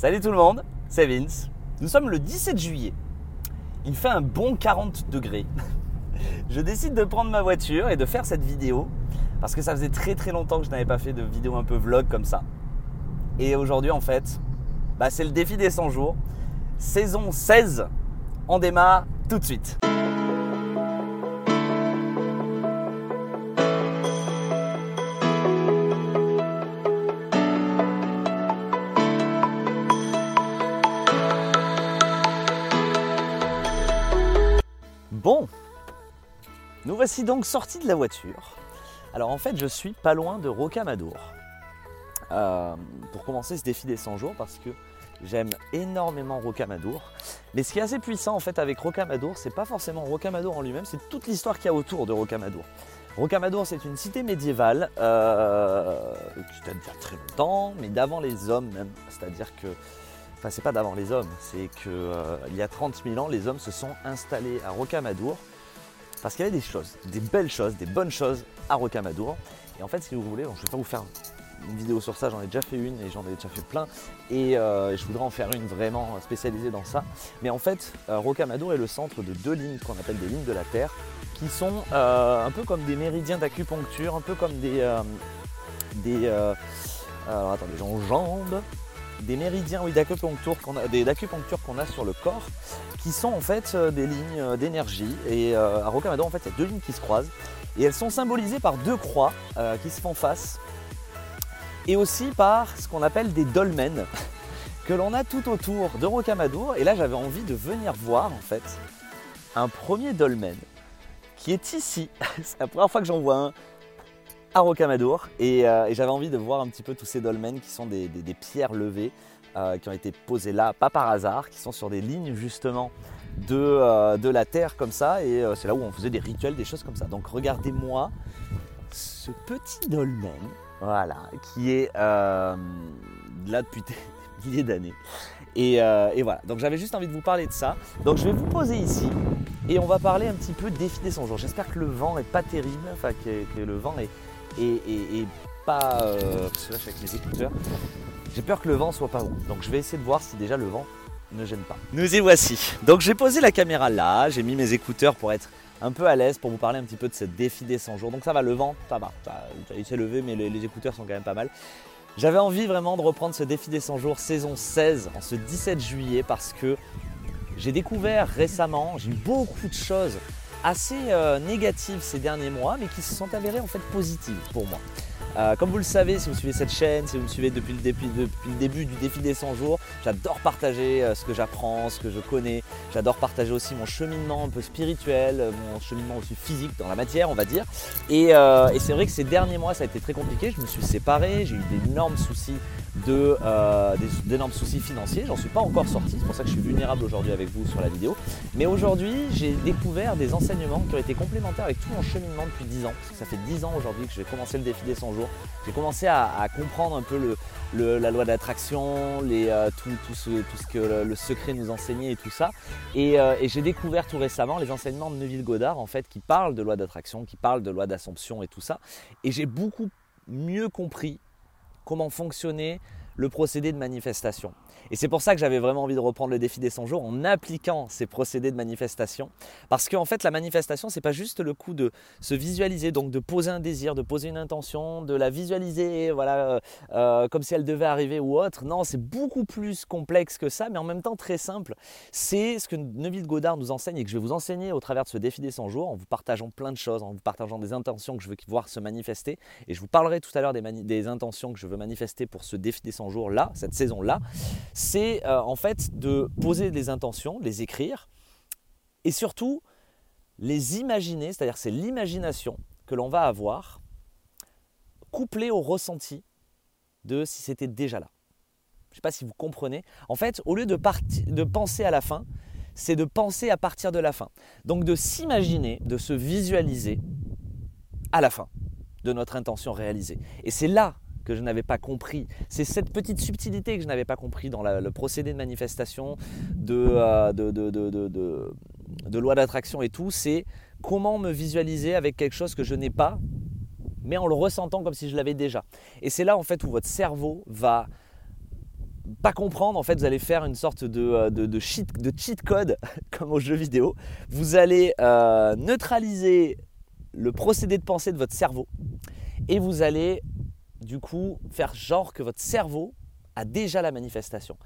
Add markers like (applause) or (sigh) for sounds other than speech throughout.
Salut tout le monde, c'est Vince. Nous sommes le 17 juillet. Il fait un bon 40 degrés. (laughs) Je décide de prendre ma voiture et de faire cette vidéo parce que ça faisait très très longtemps que je n'avais pas fait de vidéo un peu vlog comme ça. Et aujourd'hui en fait, bah, c'est le défi des 100 jours. Saison 16. On démarre tout de suite. Voici donc sortis de la voiture. Alors en fait, je suis pas loin de Rocamadour. Euh, pour commencer ce défi des 100 jours parce que j'aime énormément Rocamadour. Mais ce qui est assez puissant en fait avec Rocamadour, c'est pas forcément Rocamadour en lui-même, c'est toute l'histoire qu'il y a autour de Rocamadour. Rocamadour, c'est une cité médiévale euh, qui date d'il très longtemps, mais d'avant les hommes même. C'est-à-dire que Enfin, c'est pas d'avant les hommes, c'est que euh, y a 30 000 ans, les hommes se sont installés à Rocamadour parce qu'il y avait des choses, des belles choses, des bonnes choses à Rocamadour. Et en fait, si vous voulez, je vais pas vous faire une vidéo sur ça, j'en ai déjà fait une et j'en ai déjà fait plein. Et euh, je voudrais en faire une vraiment spécialisée dans ça. Mais en fait, euh, Rocamadour est le centre de deux lignes qu'on appelle des lignes de la Terre, qui sont euh, un peu comme des méridiens d'acupuncture, un peu comme des. euh, des alors attendez, j'enjambe des méridiens oui, d'acupuncture qu'on a, a sur le corps, qui sont en fait euh, des lignes euh, d'énergie. Et euh, à Rocamadour, en fait, il y a deux lignes qui se croisent. Et elles sont symbolisées par deux croix qui se font face. Et aussi par ce qu'on appelle des dolmens (laughs) que l'on a tout autour de Rocamadour. Et là, j'avais envie de venir voir en fait un premier dolmen qui est ici. (laughs) C'est la première fois que j'en vois un à Rocamadour et, euh, et j'avais envie de voir un petit peu tous ces dolmens qui sont des, pierres levées euh, qui ont été posées là, pas par hasard, qui sont sur des lignes justement de, euh, de la terre comme ça et c'est là où on faisait des rituels, des choses comme ça. Donc regardez-moi ce petit dolmen, voilà, qui est là depuis des (laughs) milliers d'années. Et, voilà, donc j'avais juste envie de vous parler de ça. Donc je vais vous poser ici et on va parler un petit peu défi des 100 jours. J'espère que le vent est pas terrible, enfin que le vent est, est pas... euh, parce que là je avec mes écouteurs. J'ai peur que le vent soit pas bon. Donc je vais essayer de voir si déjà le vent ne gêne pas. Nous y voici. Donc j'ai posé la caméra là, j'ai mis mes écouteurs pour être un peu à l'aise, pour vous parler un petit peu de ce défi des 100 jours. Donc ça va, le vent, ça va. Il s'est levé, mais les, les écouteurs sont quand même pas mal. J'avais envie vraiment de reprendre ce défi des 100 jours saison 16 en ce 17 juillet parce que j'ai découvert récemment, j'ai eu beaucoup de choses assez euh, négatives ces derniers mois, mais qui se sont avérées en fait positives pour moi. Euh, comme vous le savez, si vous suivez cette chaîne, si vous me suivez depuis le, début, du défi des 100 jours, j'adore partager euh, ce que j'apprends, ce que je connais. J'adore partager aussi mon cheminement un peu spirituel, euh, mon cheminement aussi physique dans la matière, on va dire. Et, et c'est vrai que ces derniers mois, ça a été très compliqué. Je me suis séparé, j'ai eu d'énormes soucis euh, d'énormes soucis financiers. J'en suis pas encore sorti, c'est pour ça que je suis vulnérable aujourd'hui avec vous sur la vidéo. Mais aujourd'hui, j'ai découvert des enseignements qui ont été complémentaires avec tout mon cheminement depuis 10 ans. Parce que ça fait 10 ans aujourd'hui que j'ai commencé le défi des 100 jours. J'ai commencé à, comprendre un peu la loi d'attraction, euh, tout, tout ce, que le, le secret nous enseignait et tout ça. Et, euh, et j'ai découvert tout récemment les enseignements de Neville Goddard en fait qui parlent de loi d'attraction, qui parlent de loi d'assomption et tout ça. Et j'ai beaucoup mieux compris comment fonctionnait le procédé de manifestation. Et c'est pour ça que j'avais vraiment envie de reprendre le défi des 100 jours en appliquant ces procédés de manifestation. Parce qu'en fait, la manifestation, c'est pas juste le coup de se visualiser, donc de poser un désir, de poser une intention, de la visualiser, voilà, euh, euh, comme si elle devait arriver ou autre. Non, c'est beaucoup plus complexe que ça, mais en même temps très simple. C'est ce que Neville Goddard nous enseigne et que je vais vous enseigner au travers de ce défi des 100 jours, en vous partageant plein de choses, en vous partageant des intentions que je veux voir se manifester. Et je vous parlerai tout à l'heure des, des intentions que je veux manifester pour ce défi des 100 jours là, cette saison là. C'est euh, en fait de poser des intentions, les écrire et surtout les imaginer, c'est-à-dire c'est l'imagination que l'on va avoir couplée au ressenti de si c'était déjà là. Je ne sais pas si vous comprenez. En fait, au lieu de, penser à la fin, c'est de penser à partir de la fin. Donc de s'imaginer, de se visualiser à la fin de notre intention réalisée. Et c'est là que je n'avais pas compris. C'est cette petite subtilité que je n'avais pas compris dans le procédé de manifestation, de, euh, de, loi d'attraction et tout. C'est comment me visualiser avec quelque chose que je n'ai pas, mais en le ressentant comme si je l'avais déjà. Et c'est là en fait où votre cerveau va pas comprendre, en fait, vous allez faire une sorte de, de, cheat, de cheat, code (laughs) comme au jeu vidéo. Vous allez neutraliser le procédé de pensée de votre cerveau et vous allez du coup faire genre que votre cerveau a déjà la manifestation.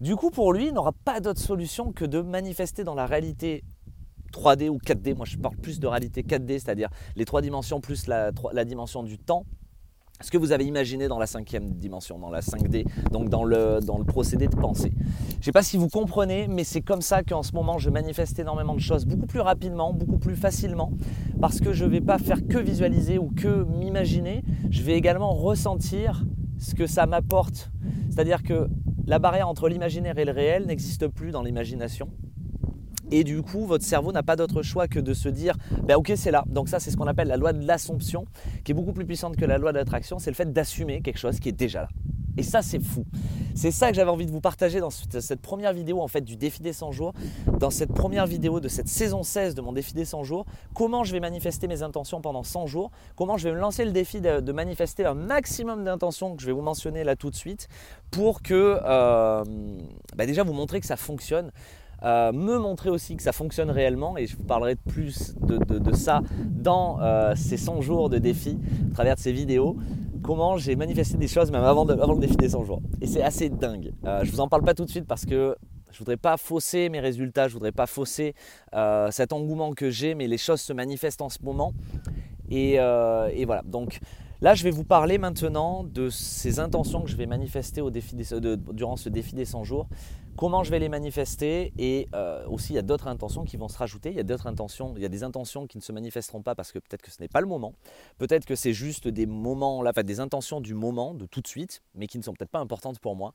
Du coup, pour lui, il n'aura pas d'autre solution que de manifester dans la réalité 3D ou 4D. Moi, je parle plus de réalité 4D, c'est-à-dire les trois dimensions plus la, la dimension du temps ce que vous avez imaginé dans la cinquième dimension, dans la 5D, donc dans le, procédé de pensée. Je ne sais pas si vous comprenez, mais c'est comme ça qu'en ce moment je manifeste énormément de choses beaucoup plus rapidement, beaucoup plus facilement, parce que je ne vais pas faire que visualiser ou que m'imaginer, je vais également ressentir ce que ça m'apporte. C'est-à-dire que la barrière entre l'imaginaire et le réel n'existe plus dans l'imagination. Et du coup, votre cerveau n'a pas d'autre choix que de se dire, ben ok, c'est là. Donc ça, c'est ce qu'on appelle la loi de l'assomption, qui est beaucoup plus puissante que la loi de l'attraction. C'est le fait d'assumer quelque chose qui est déjà là. Et ça, c'est fou. C'est ça que j'avais envie de vous partager dans cette première vidéo en fait du défi des 100 jours, dans cette première vidéo de cette saison 16 de mon défi des 100 jours, comment je vais manifester mes intentions pendant 100 jours, comment je vais me lancer le défi de, manifester un maximum d'intentions que je vais vous mentionner là tout de suite pour que euh, bah déjà vous montrer que ça fonctionne. Euh, me montrer aussi que ça fonctionne réellement et je vous parlerai plus de, ça dans euh, ces 100 jours de défi à travers de ces vidéos comment j'ai manifesté des choses même avant, avant le défi des 100 jours. Et c'est assez dingue. Euh, je vous en parle pas tout de suite parce que je voudrais pas fausser mes résultats je voudrais pas fausser cet engouement que j'ai mais les choses se manifestent en ce moment. Et, voilà. Donc Là, je vais vous parler maintenant de ces intentions que je vais manifester durant ce défi des 100 jours comment je vais les manifester et euh, aussi il y a d'autres intentions qui vont se rajouter. Il y a d'autres intentions, il y a des intentions qui ne se manifesteront pas parce que peut-être que ce n'est pas le moment. Peut-être que c'est juste des moments, là, des intentions du moment, de tout de suite, mais qui ne sont peut-être pas importantes pour moi.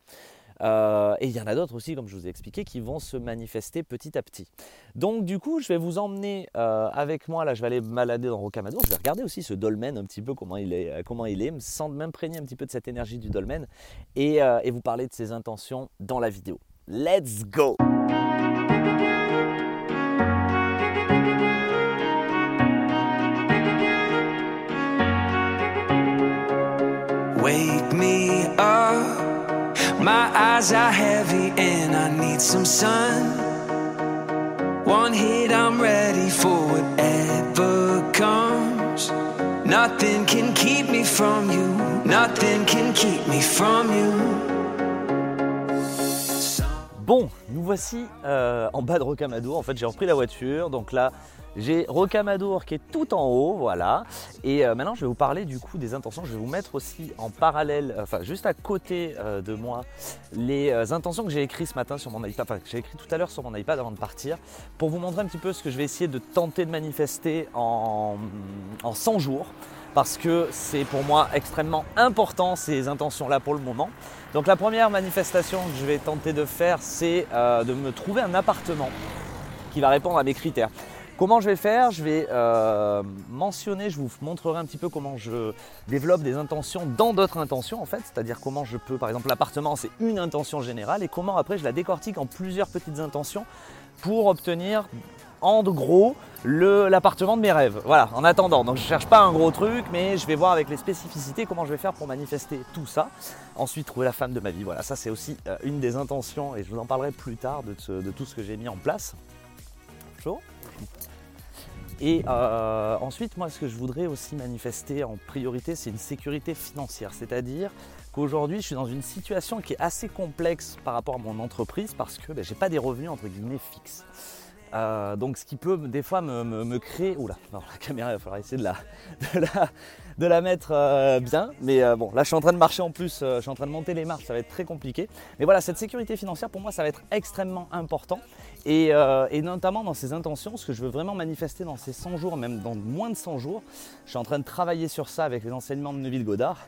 Euh, et il y en a d'autres aussi, comme je vous ai expliqué, qui vont se manifester petit à petit. Donc du coup, je vais vous emmener euh, avec moi, là je vais aller balader dans Rocamadour, je vais regarder aussi ce dolmen un petit peu, comment il est, comment il est sans m'imprégner un petit peu de cette énergie du dolmen, et, et vous parler de ses intentions dans la vidéo. Let's go! Wake me up. My eyes are heavy and I need some sun. One hit, I'm ready for whatever comes. Nothing can keep me from you. Nothing can keep me from you. Bon, nous voici euh, en bas de Rocamadour. En fait, j'ai repris la voiture. Donc là, j'ai Rocamadour qui est tout en haut, voilà. Et euh, maintenant, je vais vous parler du coup des intentions. Je vais vous mettre aussi en parallèle, enfin juste à côté euh, de moi, les intentions que j'ai écrites ce matin sur mon iPad, enfin que j'ai écrit tout à l'heure sur mon iPad avant de partir, pour vous montrer un petit peu ce que je vais essayer de tenter de manifester en, en 100 jours parce que c'est pour moi extrêmement important ces intentions-là pour le moment. Donc la première manifestation que je vais tenter de faire, c'est euh, de me trouver un appartement qui va répondre à mes critères. Comment je vais faire? Je vais euh, mentionner, je vous montrerai un petit peu comment je développe des intentions dans d'autres intentions en fait, c'est-à-dire comment je peux, par exemple l'appartement c'est une intention générale et comment après je la décortique en plusieurs petites intentions pour obtenir en gros l'appartement de mes rêves. Voilà, en attendant. Donc je ne cherche pas un gros truc, mais je vais voir avec les spécificités comment je vais faire pour manifester tout ça. Ensuite, trouver la femme de ma vie. Voilà, ça c'est aussi euh, une des intentions et je vous en parlerai plus tard de, tout ce que j'ai mis en place. Chaud et euh, ensuite, moi, ce que je voudrais aussi manifester en priorité, c'est une sécurité financière. C'est-à-dire qu'aujourd'hui, je suis dans une situation qui est assez complexe par rapport à mon entreprise parce que ben, je n'ai pas des revenus entre guillemets fixes. Euh, donc ce qui peut des fois me, créer... Oula, la caméra, il va falloir essayer (laughs) de la, de la, mettre euh, bien. Mais euh, bon, là je suis en train de marcher en plus, je suis en train de monter les marches, ça va être très compliqué. Mais voilà, cette sécurité financière pour moi, ça va être extrêmement important. Et, notamment dans ces intentions, ce que je veux vraiment manifester dans ces 100 jours, même dans moins de 100 jours, je suis en train de travailler sur ça avec les enseignements de Neville Godard.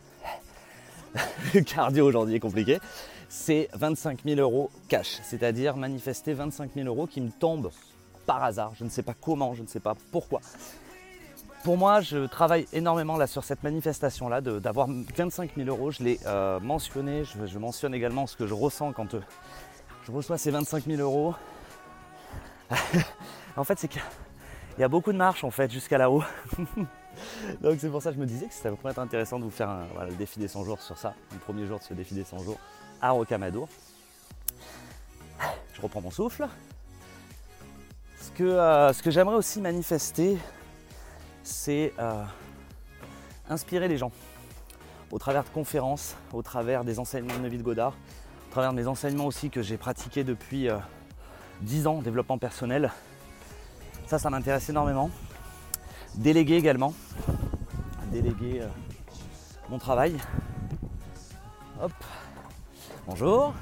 (laughs) Le cardio aujourd'hui est compliqué. C'est 25 000 euros cash, c'est-à-dire manifester 25 000 euros qui me tombent par hasard. Je ne sais pas comment, je ne sais pas pourquoi. Pour moi, je travaille énormément là sur cette manifestation-là, d'avoir 25 000 euros. Je l'ai euh, mentionné, je, mentionne également ce que je ressens quand euh, je reçois ces 25 000 euros. (laughs) en fait, c'est qu'il y a beaucoup de marches en fait jusqu'à là-haut. (laughs) Donc c'est pour ça que je me disais que ça pourrait être intéressant de vous faire un, le défi des 100 jours sur ça, le premier jour de ce défi des 100 jours à Rocamadour. Je reprends mon souffle. Ce que, euh, ce que j'aimerais aussi manifester, c'est euh, inspirer les gens au travers de conférences, au travers des enseignements de Neville Godard, au travers de mes enseignements aussi que j'ai pratiqués depuis 10 ans, développement personnel. Ça, ça m'intéresse énormément. Déléguer également. Déléguer euh, mon travail. Hop. Bonjour.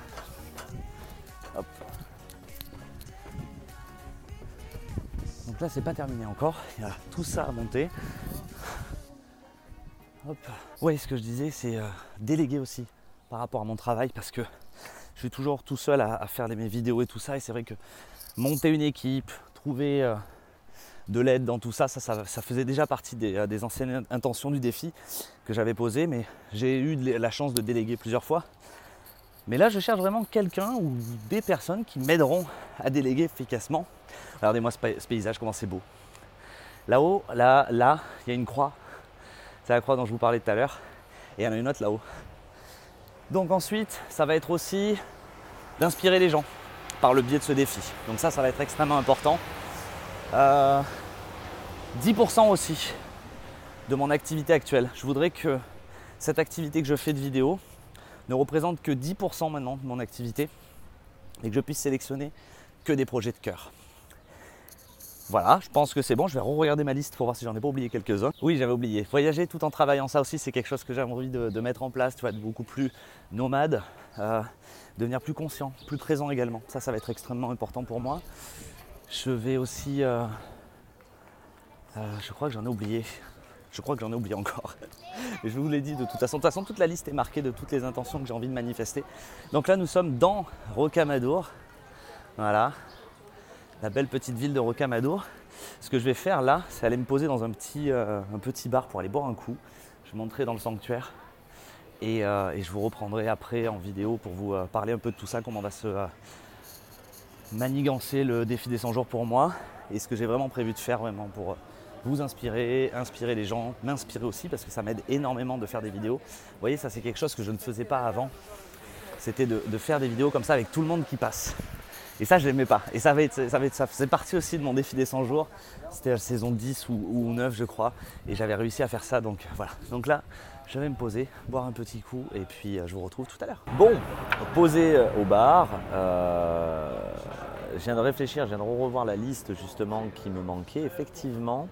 C'est pas terminé encore. Il y a tout ça à monter. Hop. Oui, ce que je disais, c'est euh, déléguer aussi par rapport à mon travail parce que je suis toujours tout seul à, faire mes vidéos et tout ça. Et c'est vrai que monter une équipe, trouver euh, de l'aide dans tout ça, ça, faisait déjà partie des, euh, des, anciennes intentions du défi que j'avais posé, mais j'ai eu la chance de déléguer plusieurs fois. Mais là, je cherche vraiment quelqu'un ou des personnes qui m'aideront à déléguer efficacement. Regardez-moi ce, paysage, comment c'est beau. Là-haut, là, là, il y a une croix. C'est la croix dont je vous parlais tout à l'heure. Et il y en a une autre là-haut. Donc ensuite, ça va être aussi d'inspirer les gens par le biais de ce défi. Donc ça, ça va être extrêmement important. 10% euh, aussi de mon activité actuelle. Je voudrais que cette activité que je fais de vidéo ne représente que 10% maintenant de mon activité et que je puisse sélectionner que des projets de cœur. Voilà, je pense que c'est bon. Je vais re-regarder ma liste pour voir si j'en ai pas oublié quelques-uns. Oui, j'avais oublié. Voyager tout en travaillant, ça aussi, c'est quelque chose que j'ai envie de, mettre en place. Tu vois, être beaucoup plus nomade, euh, devenir plus conscient, plus présent également. Ça, ça va être extrêmement important pour moi. Je vais aussi. Euh, euh, je crois que j'en ai oublié. Je crois que j'en ai oublié encore. Je vous l'ai dit de toute façon. De toute façon, toute la liste est marquée de toutes les intentions que j'ai envie de manifester. Donc là, nous sommes dans Rocamadour. Voilà. La belle petite ville de Rocamadour. Ce que je vais faire là, c'est aller me poser dans un petit, euh, un petit bar pour aller boire un coup. Je monterai dans le sanctuaire. Et, et, je vous reprendrai après en vidéo pour vous parler un peu de tout ça, comment on va se manigancer le défi des 100 jours pour moi et ce que j'ai vraiment prévu de faire vraiment pour vous inspirer, inspirer les gens, m'inspirer aussi parce que ça m'aide énormément de faire des vidéos. Vous voyez, ça c'est quelque chose que je ne faisais pas avant. C'était de, faire des vidéos comme ça avec tout le monde qui passe. Et ça, je n'aimais pas. Et ça, va être, ça, va ça faisait partie aussi de mon défi des 100 jours. C'était la saison 10 ou, ou 9, je crois. Et j'avais réussi à faire ça. Donc voilà. Donc là, je vais me poser, boire un petit coup. Et puis, euh, je vous retrouve tout à l'heure. Bon, poser euh, au bar. Euh, je viens de réfléchir, je viens de revoir la liste justement qui me manquait. Effectivement,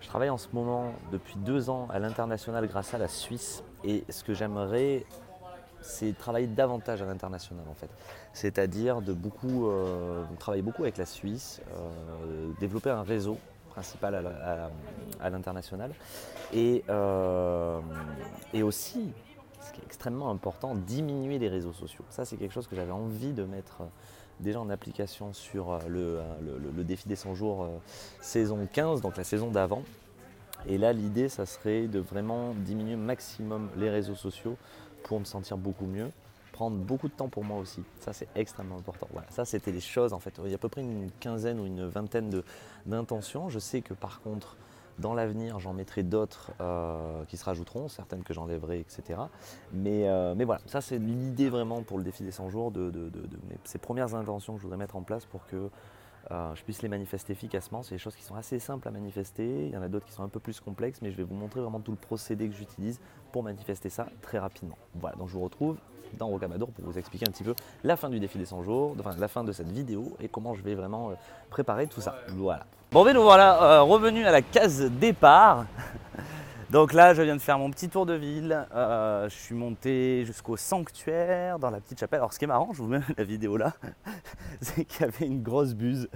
je travaille en ce moment depuis deux ans à l'international grâce à la Suisse. Et ce que j'aimerais, c'est travailler davantage à l'international en fait. C'est-à-dire de beaucoup, euh, travailler beaucoup avec la Suisse, euh, développer un réseau principal à, l'international. Et, euh, et aussi, ce qui est extrêmement important, diminuer les réseaux sociaux. Ça, c'est quelque chose que j'avais envie de mettre déjà en application sur euh, euh, le, défi des 100 jours euh, saison 15, donc la saison d'avant. Et là, l'idée, ça serait de vraiment diminuer maximum les réseaux sociaux pour me sentir beaucoup mieux. Prendre beaucoup de temps pour moi aussi. Ça, c'est extrêmement important. Voilà, ça, c'était les choses en fait. Il y a à peu près une quinzaine ou une vingtaine d'intentions. Je sais que par contre, dans l'avenir, j'en mettrai d'autres euh, qui se rajouteront, certaines que j'enlèverai, etc. Mais, euh, mais voilà, ça c'est l'idée vraiment pour le défi des 100 jours, de, ces premières intentions que je voudrais mettre en place pour que euh, je puisse les manifester efficacement. C'est des choses qui sont assez simples à manifester, il y en a d'autres qui sont un peu plus complexes, mais je vais vous montrer vraiment tout le procédé que j'utilise pour manifester ça très rapidement. Voilà, donc je vous retrouve dans Rocamadour pour vous expliquer un petit peu la fin du défi des 100 jours, enfin la fin de cette vidéo et comment je vais vraiment préparer tout ça. Voilà. Bon, ben nous voilà euh, revenus à la case départ. (laughs) Donc là, je viens de faire mon petit tour de ville. Euh, je suis monté jusqu'au sanctuaire dans la petite chapelle. Alors, ce qui est marrant, je vous mets (laughs) la vidéo là, (laughs) c'est qu'il y avait une grosse buse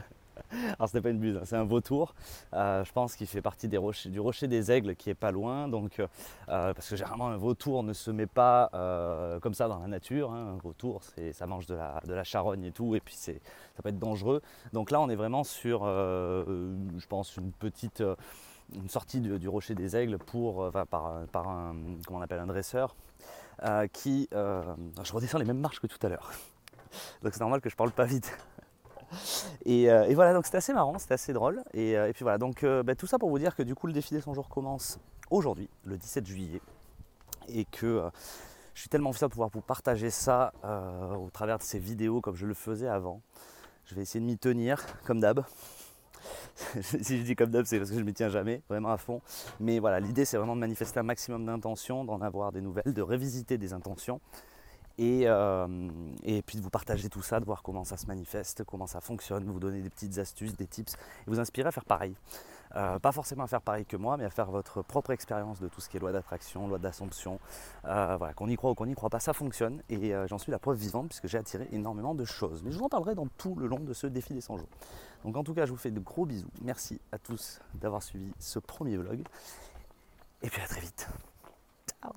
(laughs) alors ce n'est pas une buse, hein, c'est un vautour. Euh, je pense qu'il fait partie du rocher des aigles qui est pas loin. Donc, euh, euh, parce que généralement un vautour ne se met pas comme ça dans la nature. Hein. Un vautour, ça mange de la, charogne et tout, et puis ça peut être dangereux. Donc là, on est vraiment sur, je pense, une petite une sortie du, rocher des aigles pour, par, par, un, comment on appelle, un dresseur qui, je redescends les mêmes marches que tout à l'heure. (laughs) Donc c'est normal que je parle pas vite. Euh, et, voilà, donc c'était assez marrant, c'était assez drôle. Et, euh, puis voilà, donc euh, bah, tout ça pour vous dire que du coup le défi des 100 jours commence aujourd'hui, le 17 juillet, et que Je suis tellement fier de pouvoir vous partager ça au travers de ces vidéos comme je le faisais avant. Je vais essayer de m'y tenir, comme d'hab. (laughs) si je dis comme d'hab, c'est parce que je ne m'y tiens jamais, vraiment à fond. Mais voilà, l'idée c'est vraiment de manifester un maximum d'intentions, d'en avoir des nouvelles, de revisiter des intentions euh, et, puis de vous partager tout ça, de voir comment ça se manifeste, comment ça fonctionne, vous donner des petites astuces, des tips, et vous inspirer à faire pareil. Euh, pas forcément à faire pareil que moi, mais à faire votre propre expérience de tout ce qui est loi d'attraction, loi d'assomption. Euh, voilà, qu'on y croit ou qu'on n'y croit pas, ça fonctionne. Et j'en suis la preuve vivante puisque j'ai attiré énormément de choses. Mais je vous en parlerai dans tout le long de ce défi des 100 jours. Donc en tout cas, je vous fais de gros bisous. Merci à tous d'avoir suivi ce premier vlog. Et puis à très vite. Ciao